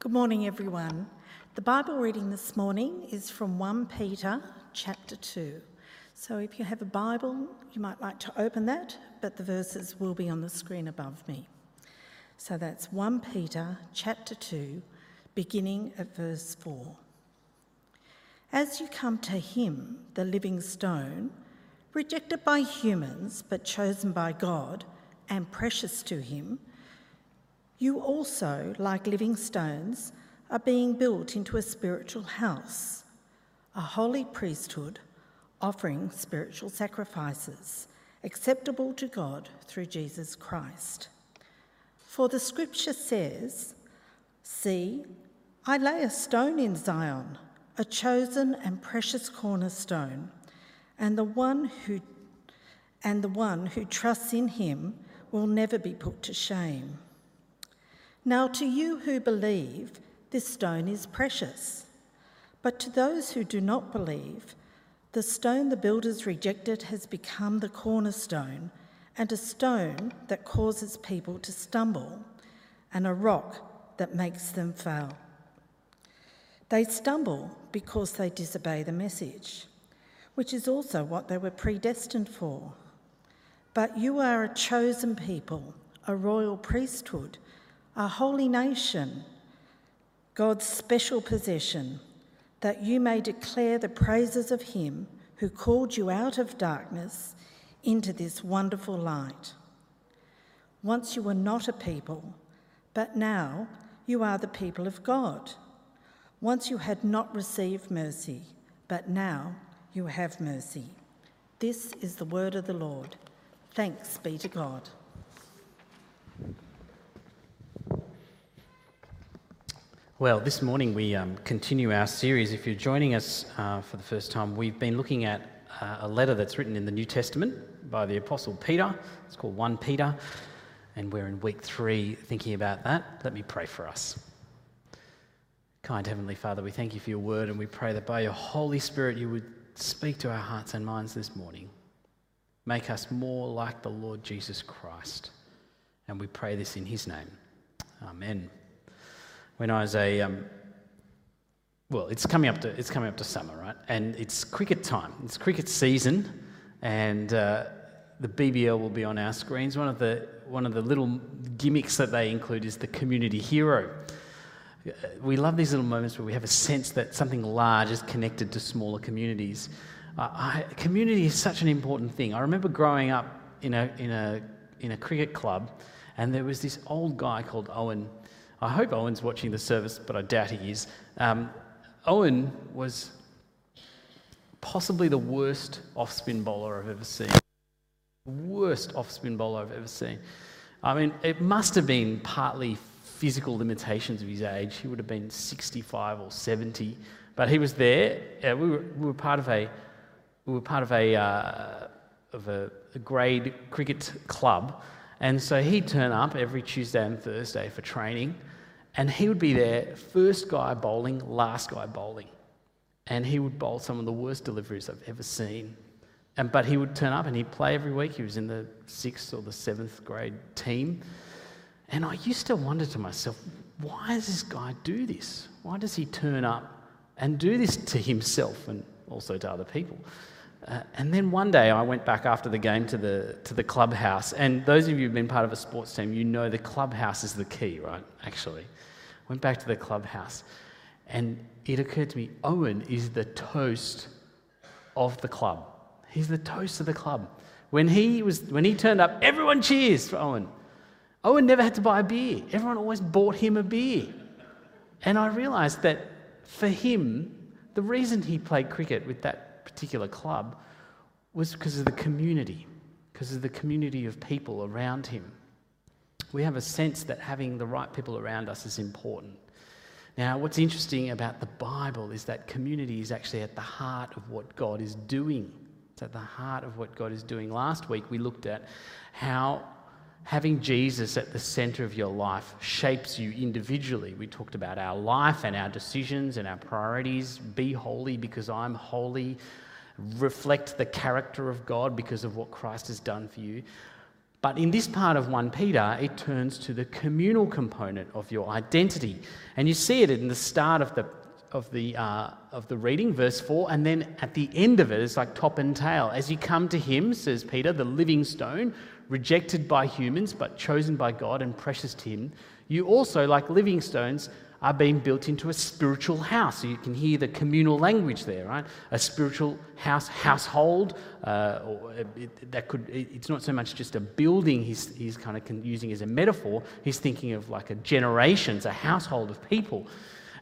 Good morning, everyone. The Bible reading this morning is from 1 Peter chapter 2. So if you have a Bible, you might like to open that, but the verses will be on the screen above me. So that's 1 Peter chapter 2, beginning at verse 4. As you come to him, the living stone, rejected by humans but chosen by God and precious to him, you also, like living stones, are being built into a spiritual house, a holy priesthood offering spiritual sacrifices acceptable to God through Jesus Christ. For the scripture says, See, I lay a stone in Zion, a chosen and precious cornerstone, and the one who and the one who trusts in him will never be put to shame. Now, to you who believe, this stone is precious. But to those who do not believe, the stone the builders rejected has become the cornerstone and a stone that causes people to stumble and a rock that makes them fail. They stumble because they disobey the message, which is also what they were predestined for. But you are a chosen people, a royal priesthood a holy nation, God's special possession, that you may declare the praises of him who called you out of darkness into this wonderful light. Once you were not a people, but now you are the people of God. Once you had not received mercy, but now you have mercy. This is the word of the Lord. Thanks be to God. Well, this morning we um, continue our series. If you're joining us uh, for the first time, we've been looking at uh, a letter that's written in the New Testament by the Apostle Peter. It's called 1 Peter, and we're in week three thinking about that. Let me pray for us. Kind Heavenly Father, we thank you for your word, and we pray that by your Holy Spirit you would speak to our hearts and minds this morning. Make us more like the Lord Jesus Christ. And we pray this in his name. Amen when I was a um, well, it's coming up to it's coming up to summer, right? And it's cricket time. It's cricket season, and uh, the BBL will be on our screens. One of the one of the little gimmicks that they include is the community hero. We love these little moments where we have a sense that something large is connected to smaller communities. Uh, I, community is such an important thing. I remember growing up in a in a in a cricket club, and there was this old guy called Owen I hope Owen's watching the service, but I doubt he is. Um, Owen was possibly the worst off spin bowler I've ever seen. Worst off spin bowler I've ever seen. I mean, it must have been partly physical limitations of his age. He would have been 65 or 70, but he was there. Uh, we, were, we were part of a we were part of a uh, of a, a grade cricket club, and so he'd turn up every Tuesday and Thursday for training. And he would be there, first guy bowling, last guy bowling. And he would bowl some of the worst deliveries I've ever seen. And, but he would turn up and he'd play every week. He was in the sixth or the seventh grade team. And I used to wonder to myself, why does this guy do this? Why does he turn up and do this to himself and also to other people? Uh, and then one day I went back after the game to the, to the clubhouse. And those of you who've been part of a sports team, you know the clubhouse is the key, right? Actually. Went back to the clubhouse. And it occurred to me Owen is the toast of the club. He's the toast of the club. When he, was, when he turned up, everyone cheers for Owen. Owen never had to buy a beer, everyone always bought him a beer. And I realised that for him, the reason he played cricket with that particular club was because of the community, because of the community of people around him. We have a sense that having the right people around us is important. Now, what's interesting about the Bible is that community is actually at the heart of what God is doing. It's at the heart of what God is doing. Last week, we looked at how having Jesus at the center of your life shapes you individually. We talked about our life and our decisions and our priorities. Be holy because I'm holy. Reflect the character of God because of what Christ has done for you. But in this part of 1 Peter, it turns to the communal component of your identity. And you see it in the start of the, of the, uh, of the reading, verse 4, and then at the end of it, it's like top and tail. As you come to him, says Peter, the living stone, rejected by humans, but chosen by God and precious to him, you also, like living stones, are being built into a spiritual house. So you can hear the communal language there, right? A spiritual house, household. Uh, or it, that could. It's not so much just a building. He's he's kind of using as a metaphor. He's thinking of like a generations, a household of people.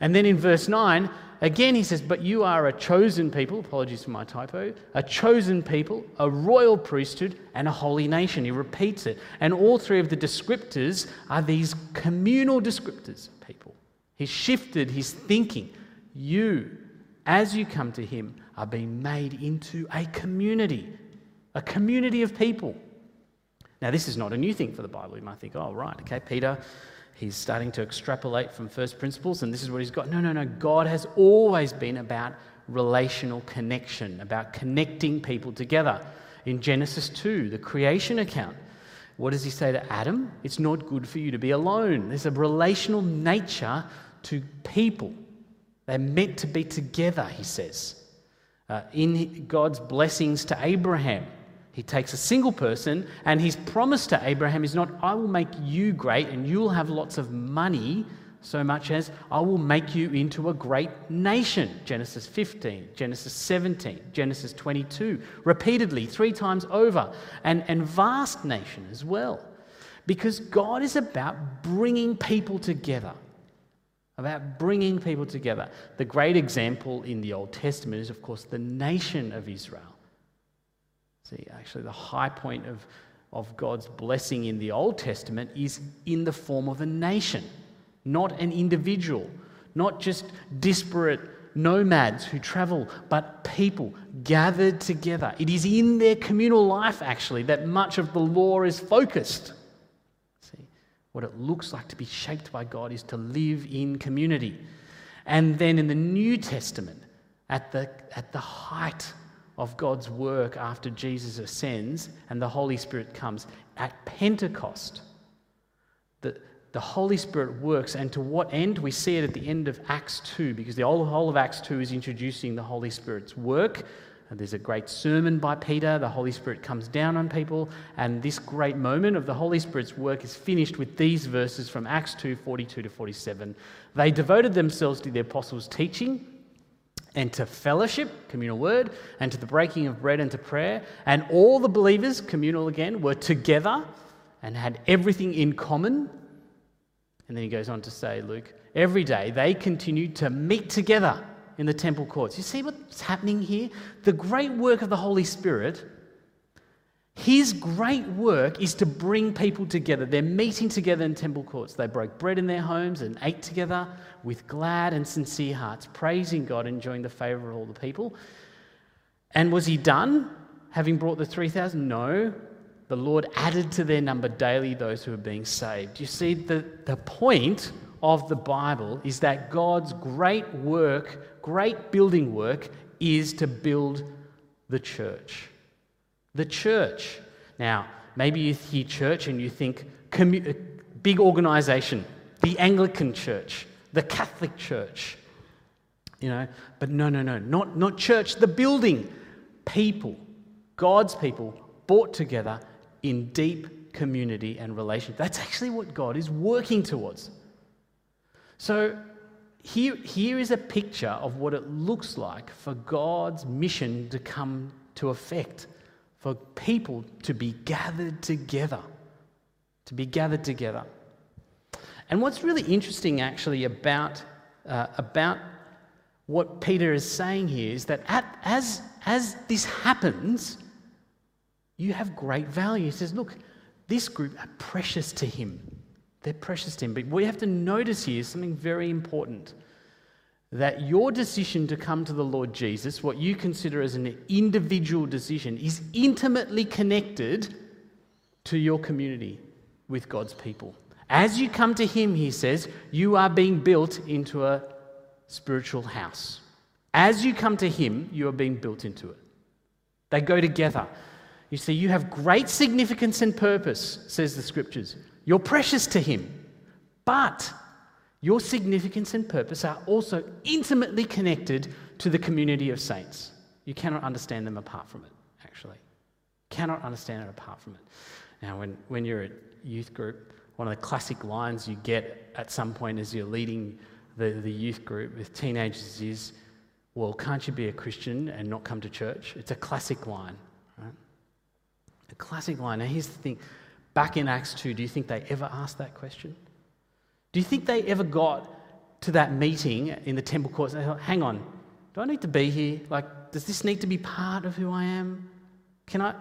And then in verse nine, again he says, "But you are a chosen people." Apologies for my typo. A chosen people, a royal priesthood, and a holy nation. He repeats it, and all three of the descriptors are these communal descriptors. of People. He's shifted his thinking. You, as you come to him, are being made into a community, a community of people. Now, this is not a new thing for the Bible. You might think, oh, right, okay, Peter, he's starting to extrapolate from first principles, and this is what he's got. No, no, no. God has always been about relational connection, about connecting people together. In Genesis 2, the creation account, what does he say to Adam? It's not good for you to be alone. There's a relational nature to people. They're meant to be together, he says. Uh, in God's blessings to Abraham, he takes a single person, and his promise to Abraham is not, I will make you great and you'll have lots of money, so much as I will make you into a great nation. Genesis 15, Genesis 17, Genesis 22, repeatedly, three times over, and, and vast nation as well. Because God is about bringing people together about bringing people together. The great example in the Old Testament is, of course, the nation of Israel. See, actually, the high point of, of God's blessing in the Old Testament is in the form of a nation, not an individual, not just disparate nomads who travel, but people gathered together. It is in their communal life, actually, that much of the law is focused. See, what it looks like to be shaped by God is to live in community. And then in the New Testament, at the, at the height of God's work after Jesus ascends and the Holy Spirit comes, at Pentecost, the, the Holy Spirit works. And to what end? We see it at the end of Acts 2, because the whole of Acts 2 is introducing the Holy Spirit's work and there's a great sermon by Peter. The Holy Spirit comes down on people. And this great moment of the Holy Spirit's work is finished with these verses from Acts 2 42 to 47. They devoted themselves to the apostles' teaching and to fellowship, communal word, and to the breaking of bread and to prayer. And all the believers, communal again, were together and had everything in common. And then he goes on to say, Luke, every day they continued to meet together in the temple courts. You see what's happening here? The great work of the Holy Spirit, his great work is to bring people together. They're meeting together in temple courts. They broke bread in their homes and ate together with glad and sincere hearts, praising God, enjoying the favor of all the people. And was he done, having brought the 3,000? No. The Lord added to their number daily those who were being saved. You see, the, the point of the Bible is that God's great work, great building work, is to build the church. The church. Now, maybe you hear church and you think commu- uh, big organization, the Anglican church, the Catholic church. You know, but no, no, no, not, not church, the building. People, God's people, brought together in deep community and relationship. That's actually what God is working towards. So here, here is a picture of what it looks like for God's mission to come to effect, for people to be gathered together, to be gathered together. And what's really interesting actually about, uh, about what Peter is saying here is that at, as, as this happens, you have great value. He says, Look, this group are precious to him. They're precious to Him. But you have to notice here something very important that your decision to come to the Lord Jesus, what you consider as an individual decision, is intimately connected to your community with God's people. As you come to Him, He says, you are being built into a spiritual house. As you come to Him, you are being built into it. They go together. You see, you have great significance and purpose, says the scriptures. You're precious to Him. But your significance and purpose are also intimately connected to the community of saints. You cannot understand them apart from it, actually. Cannot understand it apart from it. Now, when, when you're at youth group, one of the classic lines you get at some point as you're leading the, the youth group with teenagers is, Well, can't you be a Christian and not come to church? It's a classic line, right? A classic line. Now, here's the thing back in Acts 2, do you think they ever asked that question? Do you think they ever got to that meeting in the temple courts and they thought, hang on, do I need to be here? Like, does this need to be part of who I am? Can I,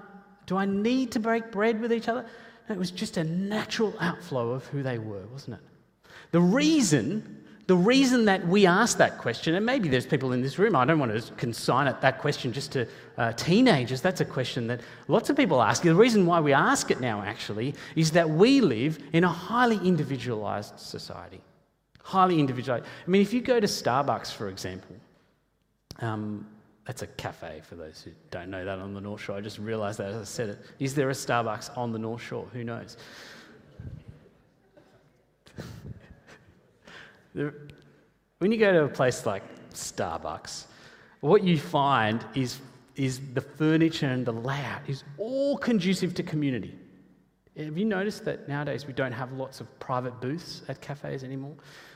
do I need to break bread with each other? No, it was just a natural outflow of who they were, wasn't it? The reason, the reason that we ask that question, and maybe there's people in this room, I don't want to consign it, that question just to uh, teenagers. That's a question that lots of people ask. The reason why we ask it now, actually, is that we live in a highly individualized society. Highly individualized. I mean, if you go to Starbucks, for example, um, that's a cafe for those who don't know that on the North Shore. I just realised that as I said it. Is there a Starbucks on the North Shore? Who knows? When you go to a place like Starbucks, what you find is, is the furniture and the layout is all conducive to community. Have you noticed that nowadays we don't have lots of private booths at cafes anymore?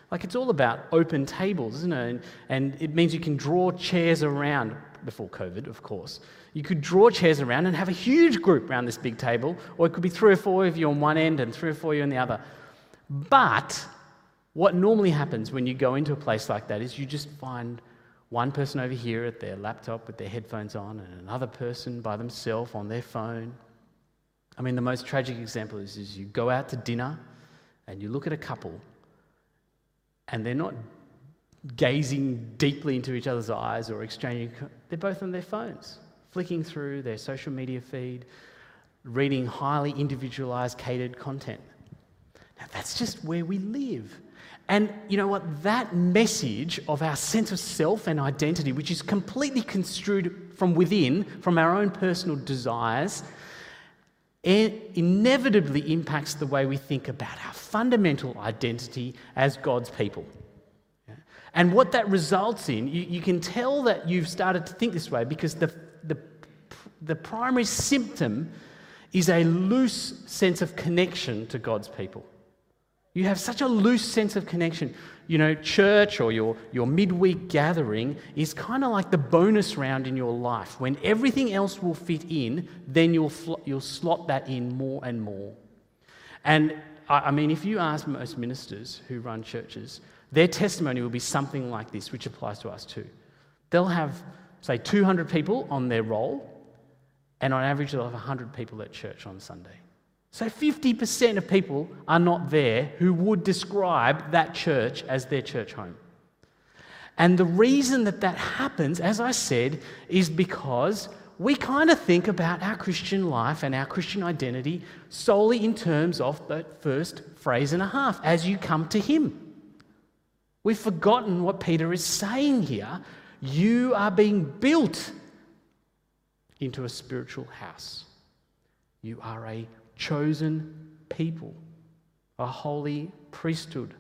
Like it's all about open tables, isn't it? And, and it means you can draw chairs around, before COVID, of course. You could draw chairs around and have a huge group around this big table, or it could be three or four of you on one end and three or four of you on the other. But what normally happens when you go into a place like that is you just find one person over here at their laptop with their headphones on and another person by themselves on their phone. I mean, the most tragic example is, is you go out to dinner and you look at a couple and they're not gazing deeply into each other's eyes or exchanging, they're both on their phones, flicking through their social media feed, reading highly individualized, catered content. Now, that's just where we live. And you know what? That message of our sense of self and identity, which is completely construed from within, from our own personal desires, it inevitably impacts the way we think about our fundamental identity as God's people. And what that results in, you, you, can tell that you've started to think this way because the, the, the primary symptom is a loose sense of connection to God's people. You have such a loose sense of connection. You know, church or your, your midweek gathering is kind of like the bonus round in your life. When everything else will fit in, then you'll, fl- you'll slot that in more and more. And I, I mean, if you ask most ministers who run churches, their testimony will be something like this, which applies to us too. They'll have, say, 200 people on their roll, and on average, they'll have 100 people at church on Sunday. So 50% of people are not there who would describe that church as their church home. And the reason that that happens, as I said, is because we kind of think about our Christian life and our Christian identity solely in terms of that first phrase and a half as you come to Him. We've forgotten what Peter is saying here. You are being built into a spiritual house. You are a chosen people, a holy priesthood,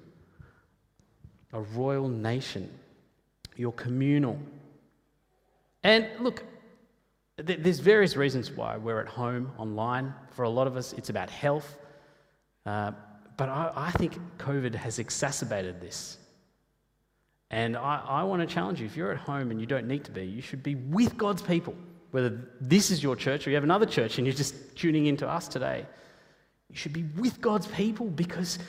a royal nation. You're communal. And look, there's various reasons why we're at home online. For a lot of us, it's about health. Uh, but I, I think COVID has exacerbated this. And I, I want to challenge you if you're at home and you don't need to be, you should be with God's people. Whether this is your church or you have another church and you're just tuning in to us today, you should be with God's people because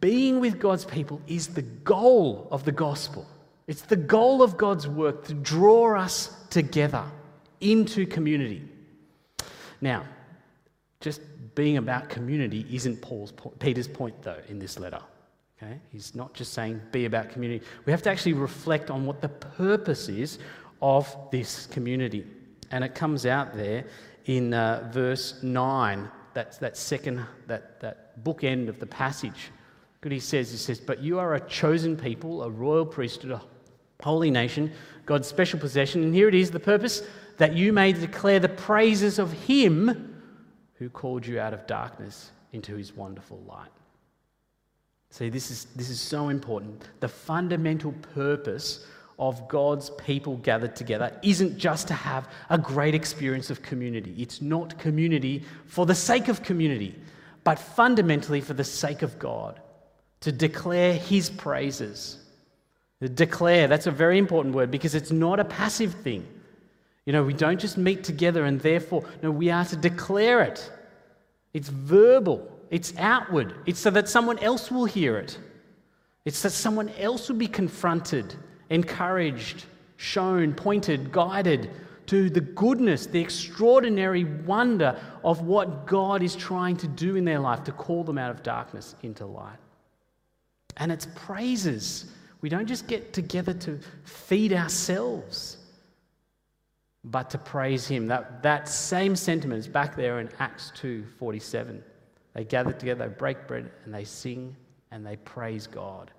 being with God's people is the goal of the gospel. It's the goal of God's work to draw us together into community. Now, just being about community isn't Paul's, Peter's point, though, in this letter. Okay? He's not just saying be about community. We have to actually reflect on what the purpose is of this community. And it comes out there in uh, verse 9, that's that second, that, that bookend of the passage. Good, he says, he says, But you are a chosen people, a royal priesthood, a holy nation, God's special possession. And here it is the purpose that you may declare the praises of him who called you out of darkness into his wonderful light. See, this is, this is so important. The fundamental purpose of God's people gathered together isn't just to have a great experience of community. It's not community for the sake of community, but fundamentally for the sake of God, to declare His praises. Declare, that's a very important word because it's not a passive thing. You know, we don't just meet together and therefore, no, we are to declare it. It's verbal, it's outward, it's so that someone else will hear it. It's that someone else will be confronted encouraged, shown, pointed, guided to the goodness, the extraordinary wonder of what God is trying to do in their life to call them out of darkness into light. And it's praises. We don't just get together to feed ourselves, but to praise Him. That, that same sentiment is back there in Acts 2 47. They gather together, they break bread, and they sing and they praise God.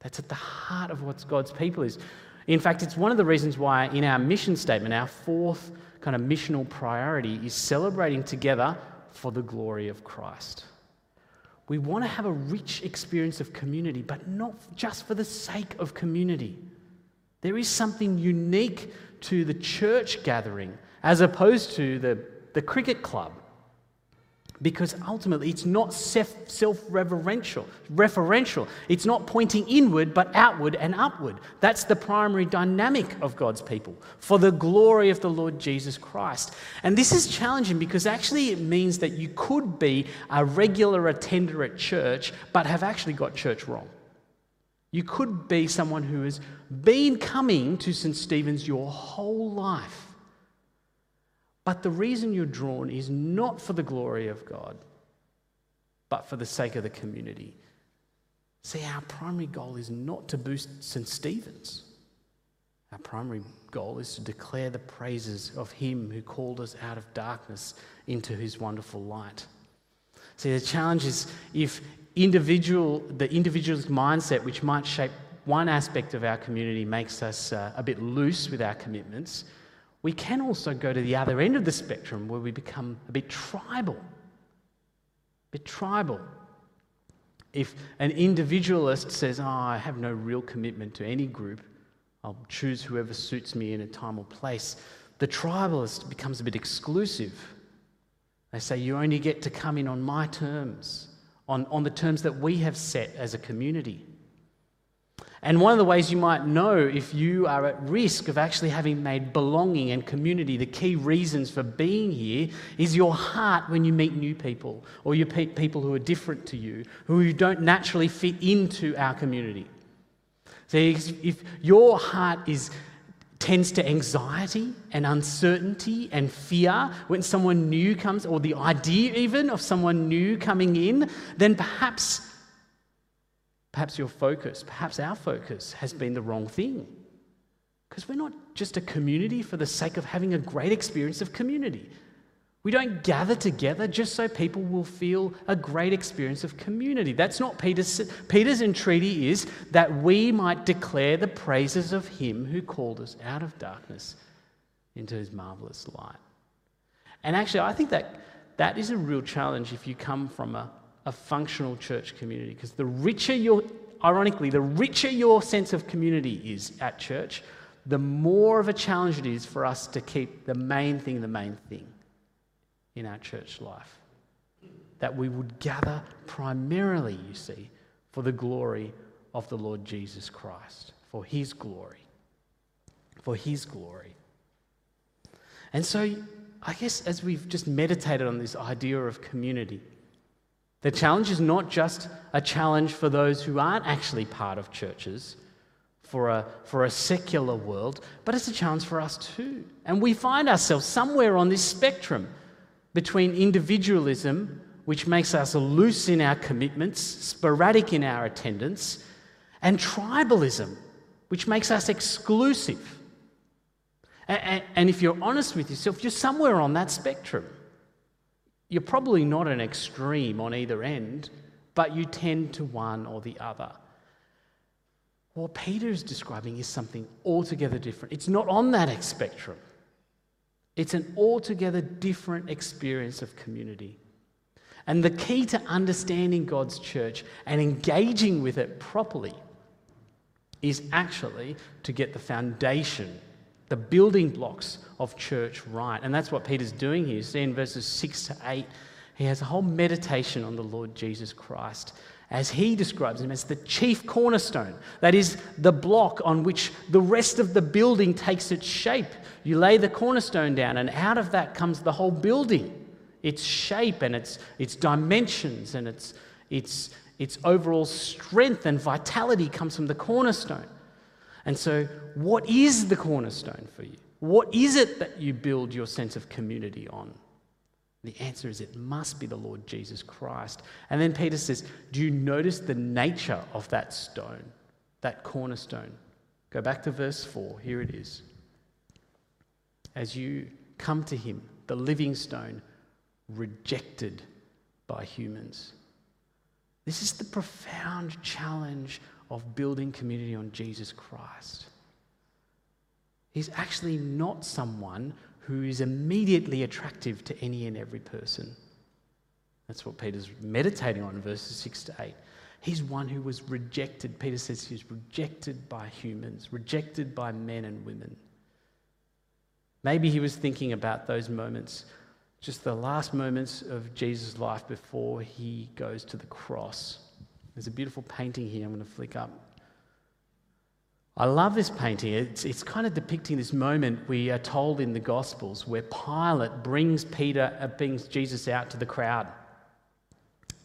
That's at the heart of what God's people is. In fact, it's one of the reasons why in our mission statement, our fourth kind of missional priority is celebrating together for the glory of Christ. We want to have a rich experience of community, but not just for the sake of community. There is something unique to the church gathering as opposed to the, the cricket club because ultimately it's not self referential. Referential. It's not pointing inward but outward and upward. That's the primary dynamic of God's people for the glory of the Lord Jesus Christ. And this is challenging because actually it means that you could be a regular attender at church but have actually got church wrong. You could be someone who has been coming to St. Stephen's your whole life but the reason you're drawn is not for the glory of God, but for the sake of the community. See, our primary goal is not to boost St. Stephen's. Our primary goal is to declare the praises of Him who called us out of darkness into His wonderful light. See, the challenge is if individual, the individual's mindset, which might shape one aspect of our community, makes us uh, a bit loose with our commitments, we can also go to the other end of the spectrum where we become a bit tribal. A bit tribal. If an individualist says, Oh, I have no real commitment to any group, I'll choose whoever suits me in a time or place, the tribalist becomes a bit exclusive. They say, You only get to come in on my terms, on, on the terms that we have set as a community. And one of the ways you might know if you are at risk of actually having made belonging and community the key reasons for being here is your heart when you meet new people or you meet people who are different to you, who don't naturally fit into our community. See, if your heart is tends to anxiety and uncertainty and fear when someone new comes, or the idea even of someone new coming in, then perhaps Perhaps your focus, perhaps our focus, has been the wrong thing. Because we're not just a community for the sake of having a great experience of community. We don't gather together just so people will feel a great experience of community. That's not Peter's. Peter's entreaty is that we might declare the praises of him who called us out of darkness into his marvelous light. And actually, I think that that is a real challenge if you come from a a functional church community because the richer your, ironically, the richer your sense of community is at church, the more of a challenge it is for us to keep the main thing the main thing in our church life. That we would gather primarily, you see, for the glory of the Lord Jesus Christ, for his glory. For his glory. And so, I guess as we've just meditated on this idea of community, the challenge is not just a challenge for those who aren't actually part of churches, for a, for a secular world, but it's a challenge for us too. And we find ourselves somewhere on this spectrum between individualism, which makes us loose in our commitments, sporadic in our attendance, and tribalism, which makes us exclusive. And, and if you're honest with yourself, you're somewhere on that spectrum. You're probably not an extreme on either end, but you tend to one or the other. What Peter is describing is something altogether different. It's not on that spectrum. It's an altogether different experience of community. And the key to understanding God's church and engaging with it properly is actually to get the foundation, the building blocks of church right. And that's what Peter's doing here. You see in verses 6 to 8, he has a whole meditation on the Lord Jesus Christ as he describes him as the chief cornerstone. That is the block on which the rest of the building takes its shape. You lay the cornerstone down, and out of that comes the whole building its shape and its, its dimensions and its, its, its overall strength and vitality comes from the cornerstone. And so, what is the cornerstone for you? What is it that you build your sense of community on? The answer is it must be the Lord Jesus Christ. And then Peter says, Do you notice the nature of that stone, that cornerstone? Go back to verse 4. Here it is. As you come to him, the living stone, rejected by humans. This is the profound challenge of building community on Jesus Christ. He's actually not someone who is immediately attractive to any and every person. That's what Peter's meditating on in verses 6 to 8. He's one who was rejected. Peter says he was rejected by humans, rejected by men and women. Maybe he was thinking about those moments just the last moments of Jesus' life before he goes to the cross. There's a beautiful painting here I'm going to flick up. I love this painting. It's, it's kind of depicting this moment we are told in the Gospels where Pilate brings Peter, uh, brings Jesus out to the crowd.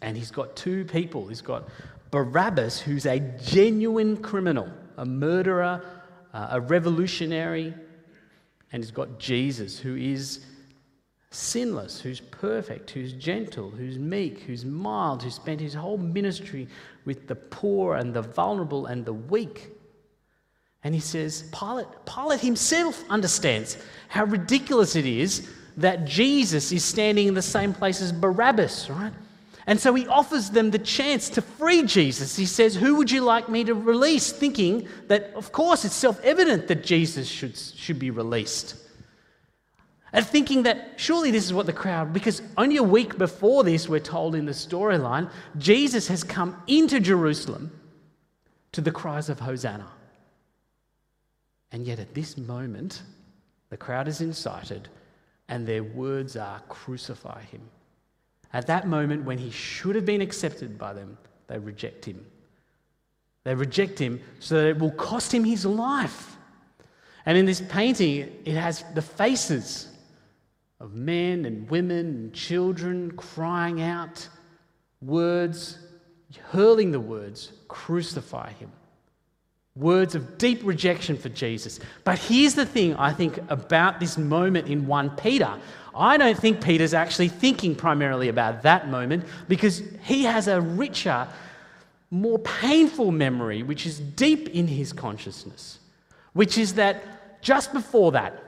And he's got two people. He's got Barabbas, who's a genuine criminal, a murderer, uh, a revolutionary, and he's got Jesus, who is sinless, who's perfect, who's gentle, who's meek, who's mild, who spent his whole ministry with the poor and the vulnerable and the weak. And he says, Pilate, Pilate himself understands how ridiculous it is that Jesus is standing in the same place as Barabbas, right? And so he offers them the chance to free Jesus. He says, Who would you like me to release? Thinking that, of course, it's self evident that Jesus should, should be released and thinking that surely this is what the crowd, because only a week before this, we're told in the storyline, Jesus has come into Jerusalem to the cries of Hosanna. And yet at this moment, the crowd is incited and their words are crucify him. At that moment, when he should have been accepted by them, they reject him. They reject him so that it will cost him his life. And in this painting, it has the faces of men and women and children crying out words, hurling the words, crucify him. Words of deep rejection for Jesus. But here's the thing I think about this moment in 1 Peter. I don't think Peter's actually thinking primarily about that moment because he has a richer, more painful memory, which is deep in his consciousness, which is that just before that,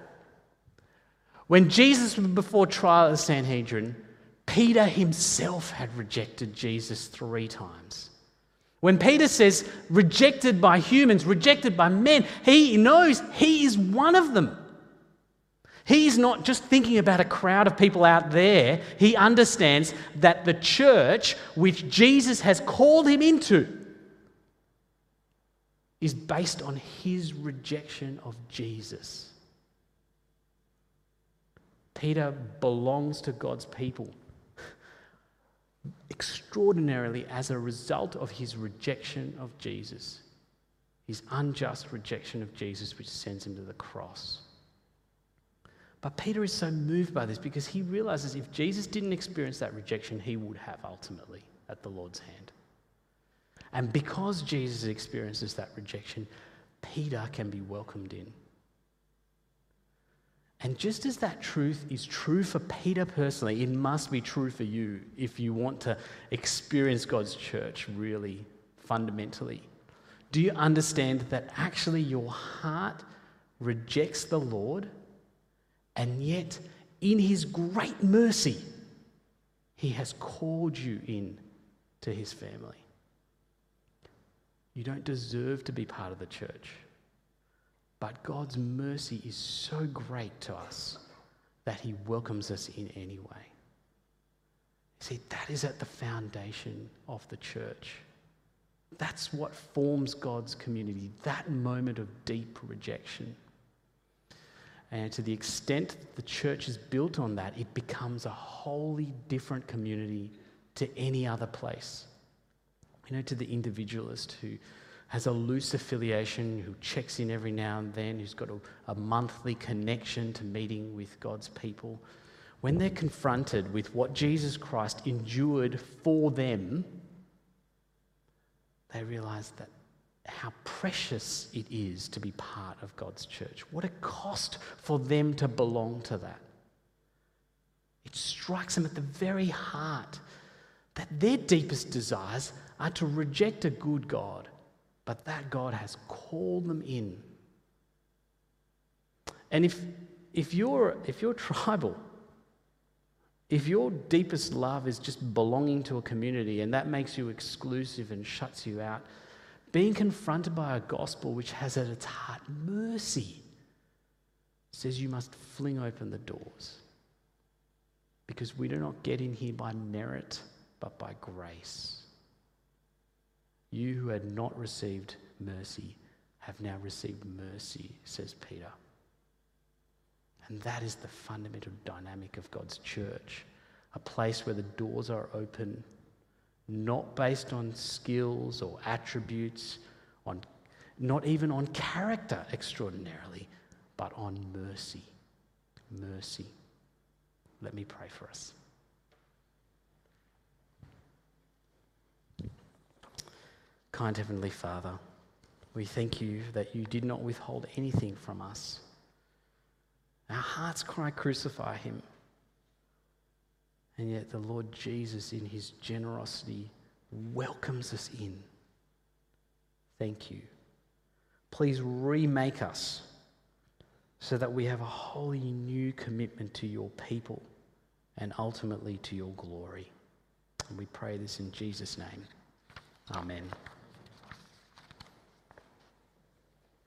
when Jesus was before trial at the Sanhedrin, Peter himself had rejected Jesus three times. When Peter says rejected by humans, rejected by men, he knows he is one of them. He's not just thinking about a crowd of people out there. He understands that the church, which Jesus has called him into, is based on his rejection of Jesus. Peter belongs to God's people extraordinarily as a result of his rejection of Jesus, his unjust rejection of Jesus, which sends him to the cross. But Peter is so moved by this because he realizes if Jesus didn't experience that rejection, he would have ultimately at the Lord's hand. And because Jesus experiences that rejection, Peter can be welcomed in. And just as that truth is true for Peter personally, it must be true for you if you want to experience God's church really fundamentally. Do you understand that actually your heart rejects the Lord, and yet in His great mercy, He has called you in to His family? You don't deserve to be part of the church. But God's mercy is so great to us that He welcomes us in anyway. See, that is at the foundation of the church. That's what forms God's community, that moment of deep rejection. And to the extent that the church is built on that, it becomes a wholly different community to any other place. You know, to the individualist who has a loose affiliation, who checks in every now and then, who's got a, a monthly connection to meeting with God's people, when they're confronted with what Jesus Christ endured for them, they realize that how precious it is to be part of God's church. What a cost for them to belong to that. It strikes them at the very heart that their deepest desires are to reject a good God, but that God has called them in. And if, if, you're, if you're tribal, if your deepest love is just belonging to a community and that makes you exclusive and shuts you out, being confronted by a gospel which has at its heart mercy says you must fling open the doors. Because we do not get in here by merit, but by grace. You who had not received mercy have now received mercy, says Peter. And that is the fundamental dynamic of God's church a place where the doors are open, not based on skills or attributes, on, not even on character extraordinarily, but on mercy. Mercy. Let me pray for us. Kind Heavenly Father, we thank you that you did not withhold anything from us. Our hearts cry, Crucify him. And yet, the Lord Jesus, in his generosity, welcomes us in. Thank you. Please remake us so that we have a wholly new commitment to your people and ultimately to your glory. And we pray this in Jesus' name. Amen.